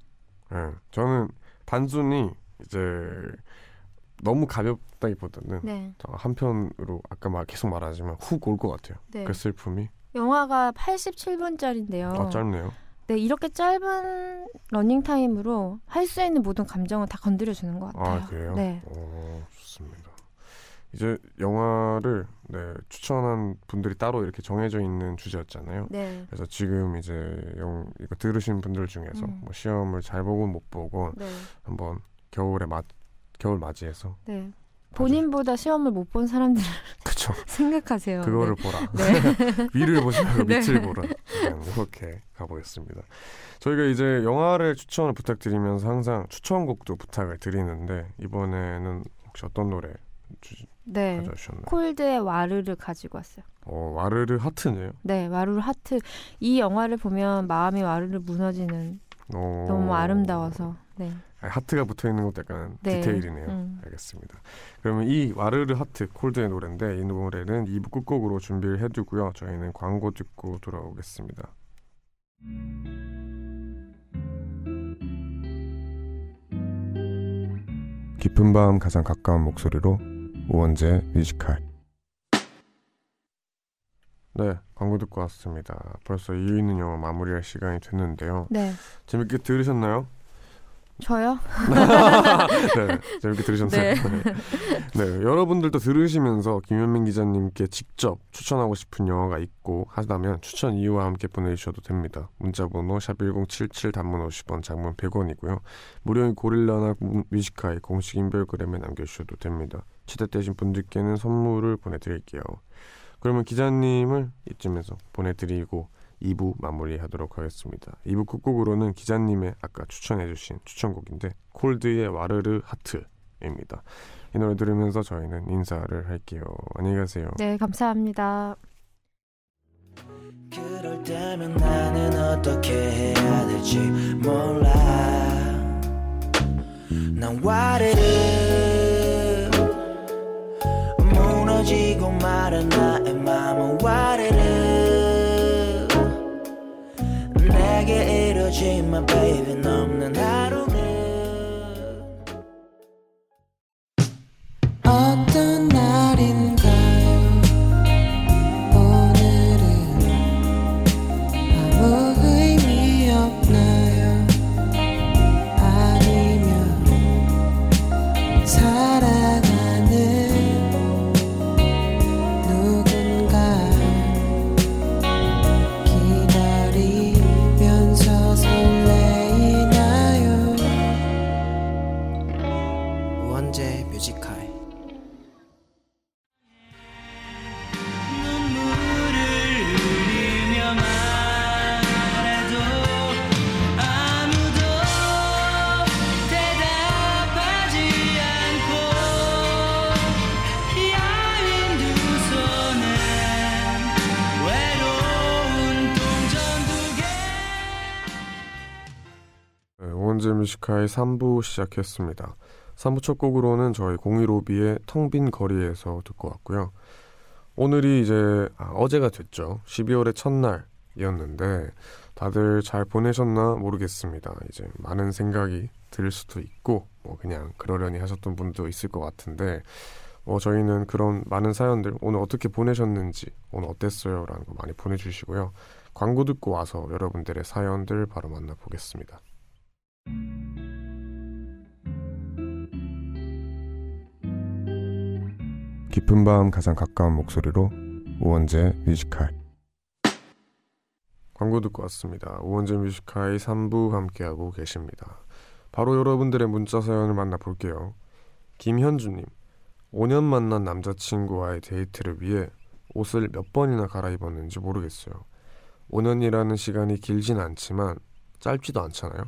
예. 저는 단순히 이제 너무 가볍다기보다는 네, 저 한편으로 아까 말 계속 말하지만 훅 올 것 같아요. 네. 그 슬픔이 영화가 87분짜리인데요. 아 짧네요. 네, 이렇게 짧은 러닝 타임으로 할 수 있는 모든 감정을 다 건드려 주는 것 같아요. 아 그래요? 네. 오, 좋습니다. 이제 영화를 네, 추천한 분들이 따로 이렇게 정해져 있는 주제였잖아요. 네. 그래서 지금 이제 영 이거 들으신 분들 중에서 음. 뭐 시험을 잘 보고 못 보고 네. 한번 겨울에 맞 겨울 맞이해서 네. 본인보다 시험을 못 본 사람들 그쵸 생각하세요. 그거를 보라 네. 위를 보지 말고 네. 밑을 보라 그냥 이렇게 가보겠습니다. 저희가 이제 영화를 추천을 부탁드리면서 항상 추천곡도 부탁을 드리는데 이번에는 혹시 어떤 노래 주, 네. 가져주셨나요? 콜드의 와르를 가지고 왔어요. 어 와르르 하트네요. 네, 와르르 하트. 이 영화를 보면 마음이 와르르 무너지는 어, 너무 아름다워서. 네. 하트가 붙어 있는 것도 약간 네. 디테일이네요. 음. 알겠습니다. 그러면 이 와르르 하트 콜드의 노래인데 이 노래는 2부 끝곡으로 준비를 해두고요. 저희는 광고 듣고 돌아오겠습니다. 깊은 밤 가장 가까운 목소리로 우원재 뮤지컬 네 광고 듣고 왔습니다. 벌써 이유 있는 영화 마무리할 시간이 됐는데요. 네. 재밌게 들으셨나요? 저요? 네, 재밌게 들으셨나요? 네. 네, 여러분들도 들으시면서 김현민 기자님께 직접 추천하고 싶은 영화가 있고 하다면 추천 이유와 함께 보내주셔도 됩니다. 문자번호 샵1077 단문 50원, 장문 100원이고요. 무료인 고릴라나 무- 뮤지카이 공식 인별그램에 남겨주셔도 됩니다. 채택되신 분들께는 선물을 보내드릴게요. 그러면 기자님을 이쯤에서 보내드리고 2부 마무리하도록 하겠습니다. 2부 끝곡으로는 기자님의 아까 추천해주신 추천곡인데 콜드의 와르르 하트입니다. 이 노래 들으면서 저희는 인사를 할게요. 안녕히 가세요. 네, 감사합니다. 그럴 때면 나는 어떻게 해야 될지 몰라 난 와르르 무너지고 말은 나의 맘은 와르르 내게 이루어지만 baby. 넘는 하루 3부 시작했습니다. 3부 첫 곡으로는 저희 015B의 텅 빈 거리에서 듣고 왔고요. 오늘이 이제 아, 어제가 됐죠. 12월의 첫날이었는데 다들 잘 보내셨나 모르겠습니다. 이제 많은 생각이 들 수도 있고 뭐 그냥 그러려니 하셨던 분도 있을 것 같은데 뭐 저희는 그런 많은 사연들 오늘 어떻게 보내셨는지 오늘 어땠어요? 라는 거 많이 보내주시고요. 광고 듣고 와서 여러분들의 사연들 바로 만나보겠습니다. 깊은 밤 가장 가까운 목소리로 우원재 Music High 광고 듣고 왔습니다. 우원재 Music High 3부 함께하고 계십니다. 바로 여러분들의 문자 사연을 만나볼게요. 김현주님 5년 만난 남자친구와의 데이트를 위해 옷을 몇 번이나 갈아입었는지 모르겠어요. 5년이라는 시간이 길진 않지만 짧지도 않잖아요.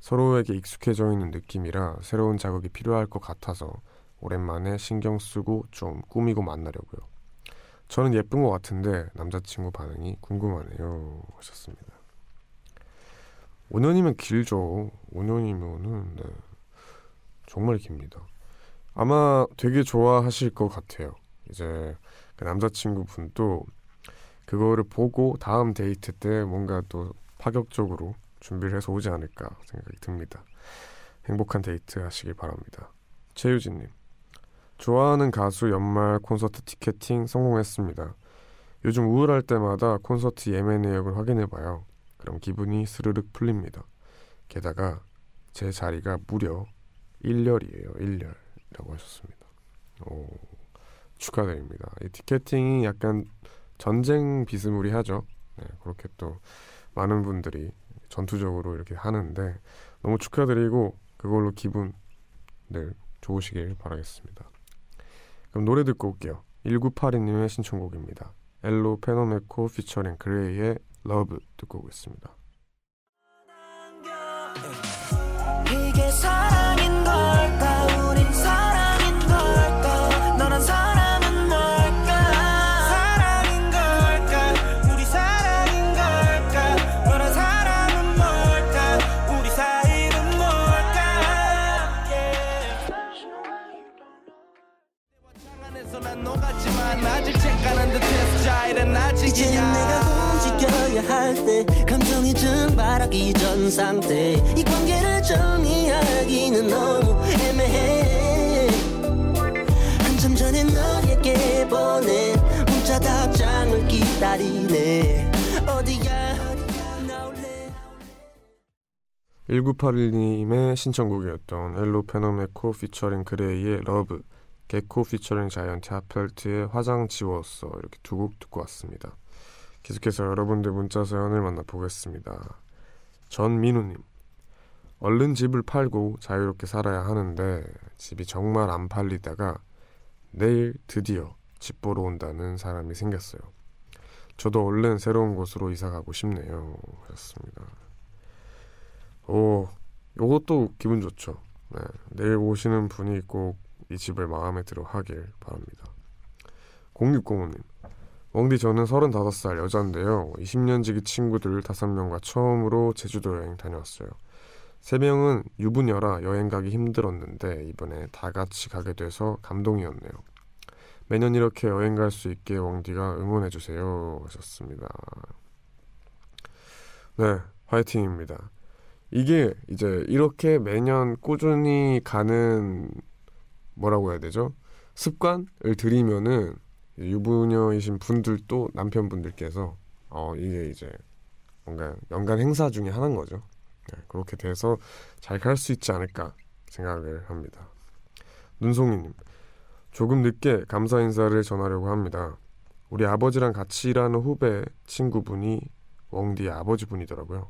서로에게 익숙해져 있는 느낌이라 새로운 자극이 필요할 것 같아서 오랜만에 신경 쓰고 좀 꾸미고 만나려고요. 저는 예쁜 것 같은데 남자친구 반응이 궁금하네요. 하셨습니다. 5년이면 길죠. 5년이면은 네. 정말 깁니다. 아마 되게 좋아하실 것 같아요. 이제 그 남자친구 분도 그거를 보고 다음 데이트 때 뭔가 또 파격적으로 준비를 해서 오지 않을까 생각이 듭니다. 행복한 데이트 하시길 바랍니다. 최유진님, 좋아하는 가수 연말 콘서트 티켓팅 성공했습니다. 요즘 우울할 때마다 콘서트 예매 내역을 확인해봐요. 그럼 기분이 스르륵 풀립니다. 게다가 제 자리가 무려 1열이에요. 1열. 라고 하셨습니다. 오, 축하드립니다. 이 티켓팅이 약간 전쟁 비스무리하죠. 네, 그렇게 또 많은 분들이 전투적으로 이렇게 하는데 너무 축하드리고 그걸로 기분 늘 좋으시길 바라겠습니다. 그럼 노래 듣고 올게요. 1982님의 신청곡입니다. 엘로 페노메코 피처링 그레이의 러브 듣고 오겠습니다. 아직이야 내가 움직여야 할 때 감정이 증발하기 전 상태. 이 관계를 정의하기는 너무 애매해. 한참 전에 너에게 보낸 문자 답장을 기다리네. 어디야 어디야 나올래 1981님의 신청곡이었던 엘로 페노메코 피처링 그레이의 Love 개코 피처링 자이언트 하펠트의 화장 지웠어 이렇게 두 곡 듣고 왔습니다. 계속해서 여러분들 문자 사연을 만나보겠습니다. 전민우님 얼른 집을 팔고 자유롭게 살아야 하는데 집이 정말 안 팔리다가 내일 드디어 집 보러 온다는 사람이 생겼어요. 저도 얼른 새로운 곳으로 이사 가고 싶네요. 하셨습니다. 오, 요것도 기분 좋죠. 네, 내일 오시는 분이 꼭 이 집을 마음에 들어 하길 바랍니다. 0605님, 웡디 저는 35살 여자인데요. 20년 지기 친구들 5명과 처음으로 제주도 여행 다녀왔어요. 3명은 유부녀라 여행 가기 힘들었는데 이번에 다 같이 가게 돼서 감동이었네요. 매년 이렇게 여행 갈 수 있게 웡디가 응원해주세요. 하셨습니다. 네, 화이팅입니다. 이게 이제 이렇게 매년 꾸준히 가는 뭐라고 해야 되죠? 습관을 들이면은 유부녀이신 분들도 남편분들께서 어 이게 이제 뭔가 연간 행사 중에 하나인 거죠. 네, 그렇게 돼서 잘 갈 수 있지 않을까 생각을 합니다. 눈송이님 조금 늦게 감사 인사를 전하려고 합니다. 우리 아버지랑 같이 일하는 후배 친구분이 웡디의 아버지분이더라고요.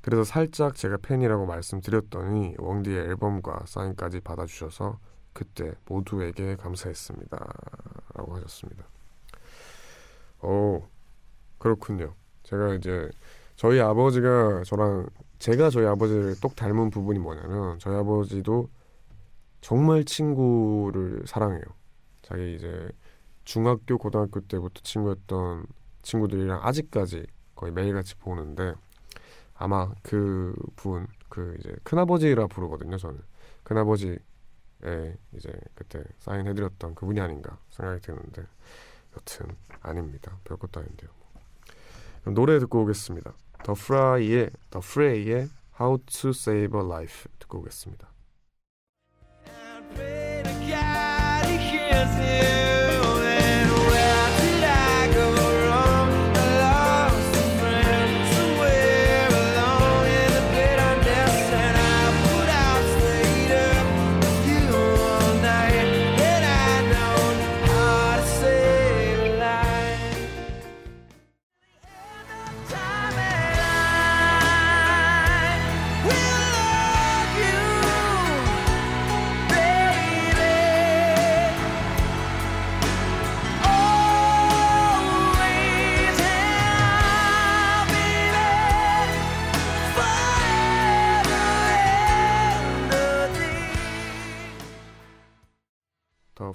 그래서 살짝 제가 팬이라고 말씀드렸더니 웡디의 앨범과 사인까지 받아주셔서 그때 모두에게 감사했습니다. 라고 하셨습니다. 오, 그렇군요. 제가 이제 저희 아버지가 저랑 제가 저희 아버지를 똑 닮은 부분이 뭐냐면 저희 아버지도 정말 친구를 사랑해요. 자기 이제 중학교, 고등학교 때부터 친구였던 친구들이랑 아직까지 거의 매일같이 보는데 아마 그 분, 그 이제 큰아버지라 부르거든요, 저는. 큰아버지 에 이제 그때 사인해드렸던 그분이 아닌가 생각이 드는데 여튼 아닙니다. 별것도 아닌데요. 그럼 노래 듣고 오겠습니다. 더 프라이의 더 프레이의 How to Save a Life 듣고 오겠습니다.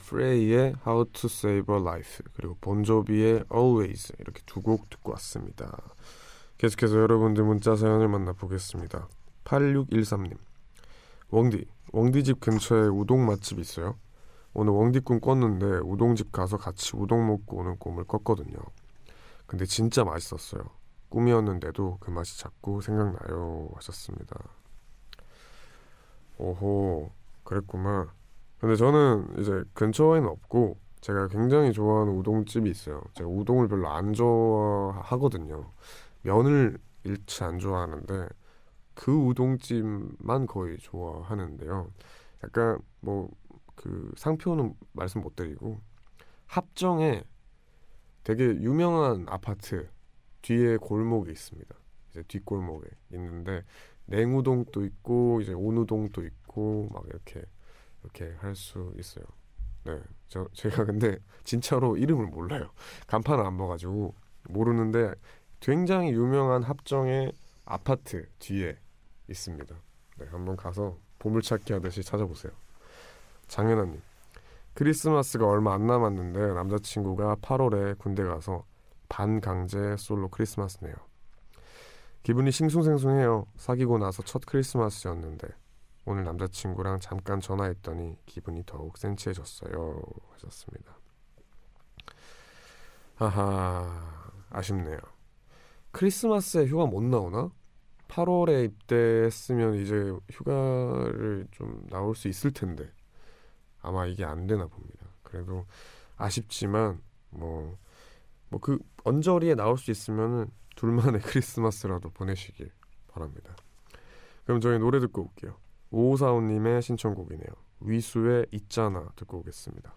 프레이의 How to Save a Life 그리고 본조비의 Always 이렇게 두 곡 듣고 왔습니다. 계속해서 여러분들 문자 사연을 만나보겠습니다. 8613님 웡디 웡디 집 근처에 우동 맛집 있어요? 오늘 웡디 꿈 꿨는데 우동집 가서 같이 우동 먹고 오는 꿈을 꿨거든요. 근데 진짜 맛있었어요. 꿈이었는데도 그 맛이 자꾸 생각나요 하셨습니다. 오호 그랬구만. 근데 저는 이제 근처에는 없고 제가 굉장히 좋아하는 우동집이 있어요. 제가 우동을 별로 안 좋아하거든요. 면을 일치 안 좋아하는데 그 우동집만 거의 좋아하는데요. 약간 뭐 그 상표는 말씀 못 드리고 합정에 되게 유명한 아파트 뒤에 골목이 있습니다. 이제 뒷골목에 있는데 냉우동도 있고 이제 온우동도 있고 막 이렇게 이렇게 할 수 있어요. 네, 저 제가 근데 진짜로 이름을 몰라요. 간판을 안 봐가지고 모르는데 굉장히 유명한 합정의 아파트 뒤에 있습니다. 네, 한번 가서 보물찾기 하듯이 찾아보세요. 장현아님, 크리스마스가 얼마 안 남았는데 남자친구가 8월에 군대 가서 반강제 솔로 크리스마스네요. 기분이 싱숭생숭해요. 사귀고 나서 첫 크리스마스였는데 오늘 남자친구랑 잠깐 전화했더니 기분이 더욱 센치해졌어요. 하셨습니다. 하하 아쉽네요. 크리스마스에 휴가 못 나오나? 8월에 입대했으면 이제 휴가를 좀 나올 수 있을 텐데 아마 이게 안 되나 봅니다. 그래도 아쉽지만 뭐 뭐 그 언저리에 나올 수 있으면은 둘만의 크리스마스라도 보내시길 바랍니다. 그럼 저희 노래 듣고 올게요. 5545님의 신청곡이네요. 위수의 있잖아 듣고 오겠습니다.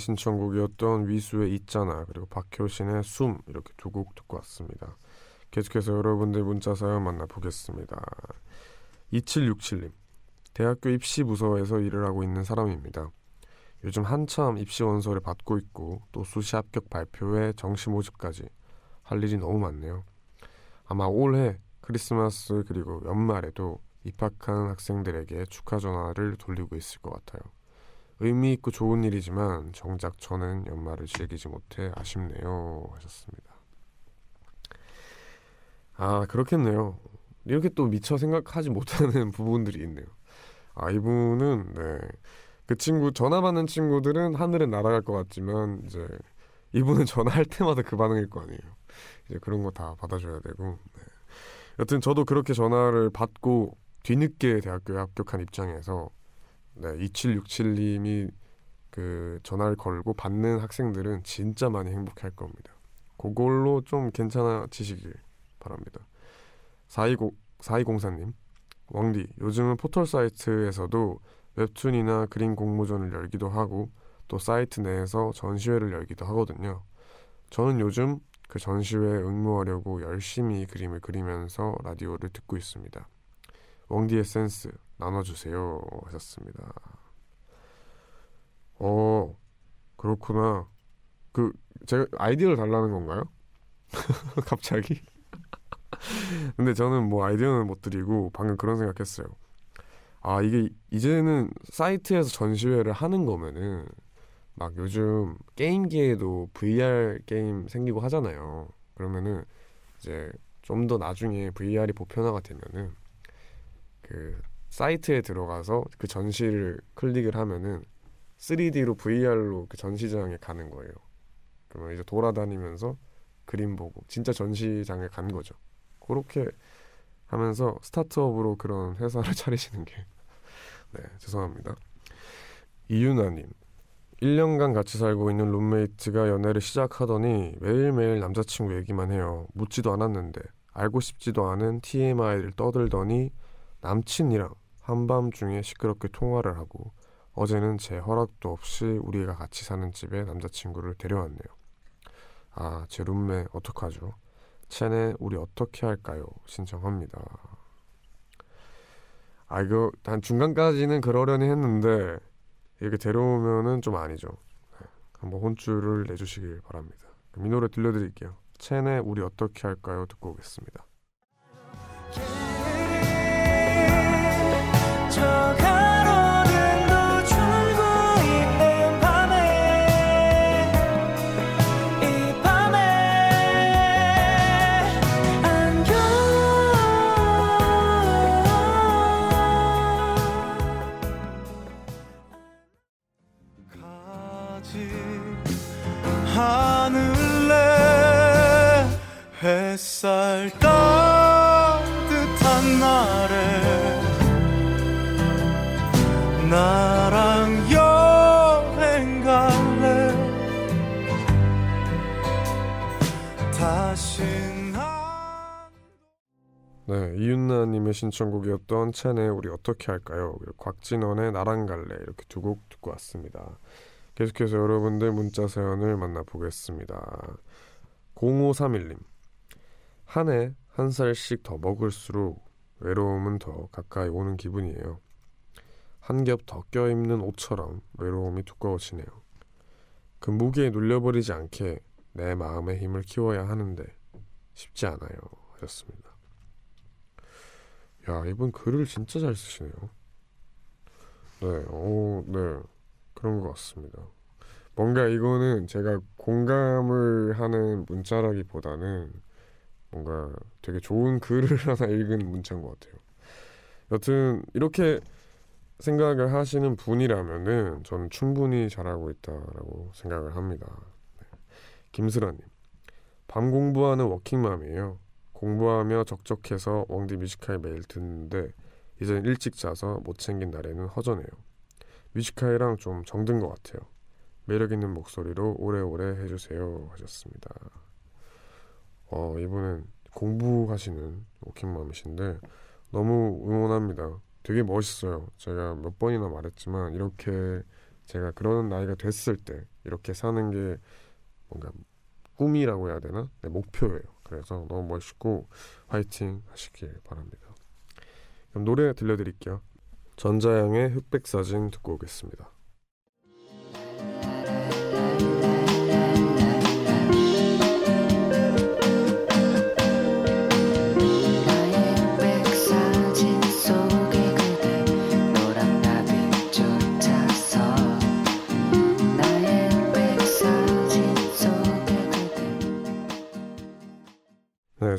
신청곡이었던 위수의 있잖아 그리고 박효신의 숨 이렇게 두 곡 듣고 왔습니다. 계속해서 여러분들 문자 사연 만나보겠습니다. 2767님 대학교 입시 부서에서 일을 하고 있는 사람입니다. 요즘 한참 입시 원서를 받고 있고 또 수시 합격 발표에 정시 모집까지 할 일이 너무 많네요. 아마 올해 크리스마스 그리고 연말에도 입학한 학생들에게 축하 전화를 돌리고 있을 것 같아요. 의미 있고 좋은 일이지만 정작 저는 연말을 즐기지 못해 아쉽네요 하셨습니다. 아 그렇겠네요. 이렇게 또 미처 생각하지 못하는 부분들이 있네요. 아 이분은 네 그 친구 전화 받는 친구들은 하늘에 날아갈 것 같지만 이제 이분은 전화할 때마다 그 반응일 거 아니에요. 이제 그런 거 다 받아줘야 되고. 네. 여튼 저도 그렇게 전화를 받고 뒤늦게 대학교에 합격한 입장에서 네, 2767님이 그 전화를 걸고 받는 학생들은 진짜 많이 행복할 겁니다. 그걸로 좀 괜찮아지시길 바랍니다. 420, 4204님, 왕디, 요즘은 포털 사이트에서도 웹툰이나 그림 공모전을 열기도 하고 또 사이트 내에서 전시회를 열기도 하거든요. 저는 요즘 그 전시회에 응모하려고 열심히 그림을 그리면서 라디오를 듣고 있습니다. 왕디의 센스 나눠주세요 하셨습니다. 어 그렇구나. 그 제가 아이디어를 달라는 건가요? 갑자기? 근데 저는 뭐 아이디어는 못 드리고 방금 그런 생각했어요. 아 이게 이제는 사이트에서 전시회를 하는 거면은 막 요즘 게임기에도 VR 게임 생기고 하잖아요. 그러면은 이제 좀 더 나중에 VR이 보편화가 되면은 그 사이트에 들어가서 그 전시를 클릭을 하면은 3D로 VR로 그 전시장에 가는 거예요. 그러면 이제 돌아다니면서 그림 보고 진짜 전시장에 간 거죠. 그렇게 하면서 스타트업으로 그런 회사를 차리시는 게 네, 죄송합니다. 이윤아님 1년간 같이 살고 있는 룸메이트가 연애를 시작하더니 매일매일 남자친구 얘기만 해요. 묻지도 않았는데 알고 싶지도 않은 TMI를 떠들더니 남친이랑 한밤중에 시끄럽게 통화를 하고 어제는 제 허락도 없이 우리가 같이 사는 집에 남자친구를 데려왔네요. 아, 제 룸메 어떡하죠? 첸에 우리 어떻게 할까요? 신청합니다. 아 이거 한 중간까지는 그러려니 했는데 이렇게 데려오면은 좀 아니죠. 네, 한번 혼쭐을 내주시길 바랍니다. 이 노래 들려드릴게요. 첸의 우리 어떻게 할까요? 듣고 오겠습니다. 햇살 따뜻한 날에 나랑 여행 갈래 다신 한 네, 이윤나님의 신청곡이었던 첸의 우리 어떻게 할까요? 곽진원의 나랑 갈래 이렇게 두 곡 듣고 왔습니다. 계속해서 여러분들 문자 사연을 만나보겠습니다. 0531님 한 해 한 살씩 더 먹을수록 외로움은 더 가까이 오는 기분이에요. 한 겹 더 껴입는 옷처럼 외로움이 두꺼워지네요. 그 무게에 눌려버리지 않게 내 마음의 힘을 키워야 하는데 쉽지 않아요. 하셨습니다. 야, 이분 글을 진짜 잘 쓰시네요. 네, 오, 네. 그런 것 같습니다. 뭔가 이거는 제가 공감을 하는 문자라기보다는 뭔가 되게 좋은 글을 하나 읽은 문자인 것 같아요. 여튼, 이렇게 생각을 하시는 분이라면은 저는 충분히 잘하고 있다라고 생각을 합니다. 네. 김슬아님. 밤 공부하는 워킹맘이에요. 공부하며 적적해서 왕디 뮤지카이 매일 듣는데 이젠 일찍 자서 못 챙긴 날에는 허전해요. 뮤지카이랑 좀 정든 것 같아요. 매력 있는 목소리로 오래오래 해주세요 하셨습니다. 어 이분은 공부하시는 워킹맘이신데 너무 응원합니다. 되게 멋있어요. 제가 몇 번이나 말했지만 이렇게 제가 그런 나이가 됐을 때 이렇게 사는 게 뭔가 꿈이라고 해야 되나? 네, 목표예요. 그래서 너무 멋있고 화이팅 하시길 바랍니다. 그럼 노래 들려드릴게요. 전자양의 흑백 사진 듣고 오겠습니다.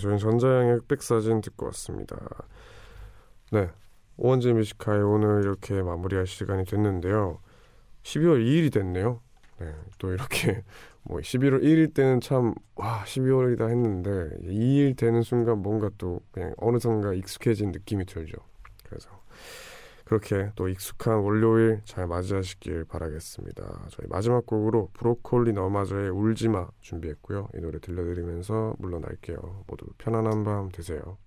저희는 전자양의 흑백 사진 듣고 왔습니다. 네, 오원재 뮤지카이 오늘 이렇게 마무리할 시간이 됐는데요. 12월 2일이 됐네요. 네, 또 이렇게 뭐 11월 1일 때는 참 와 12월이다 했는데 2일 되는 순간 뭔가 또 그냥 어느선가 익숙해진 느낌이 들죠. 그래서 그렇게 또 익숙한 월요일 잘 맞이하시길 바라겠습니다. 저희 마지막 곡으로 브로콜리 너마저의 울지마 준비했고요. 이 노래 들려드리면서 물러날게요. 모두 편안한 밤 되세요.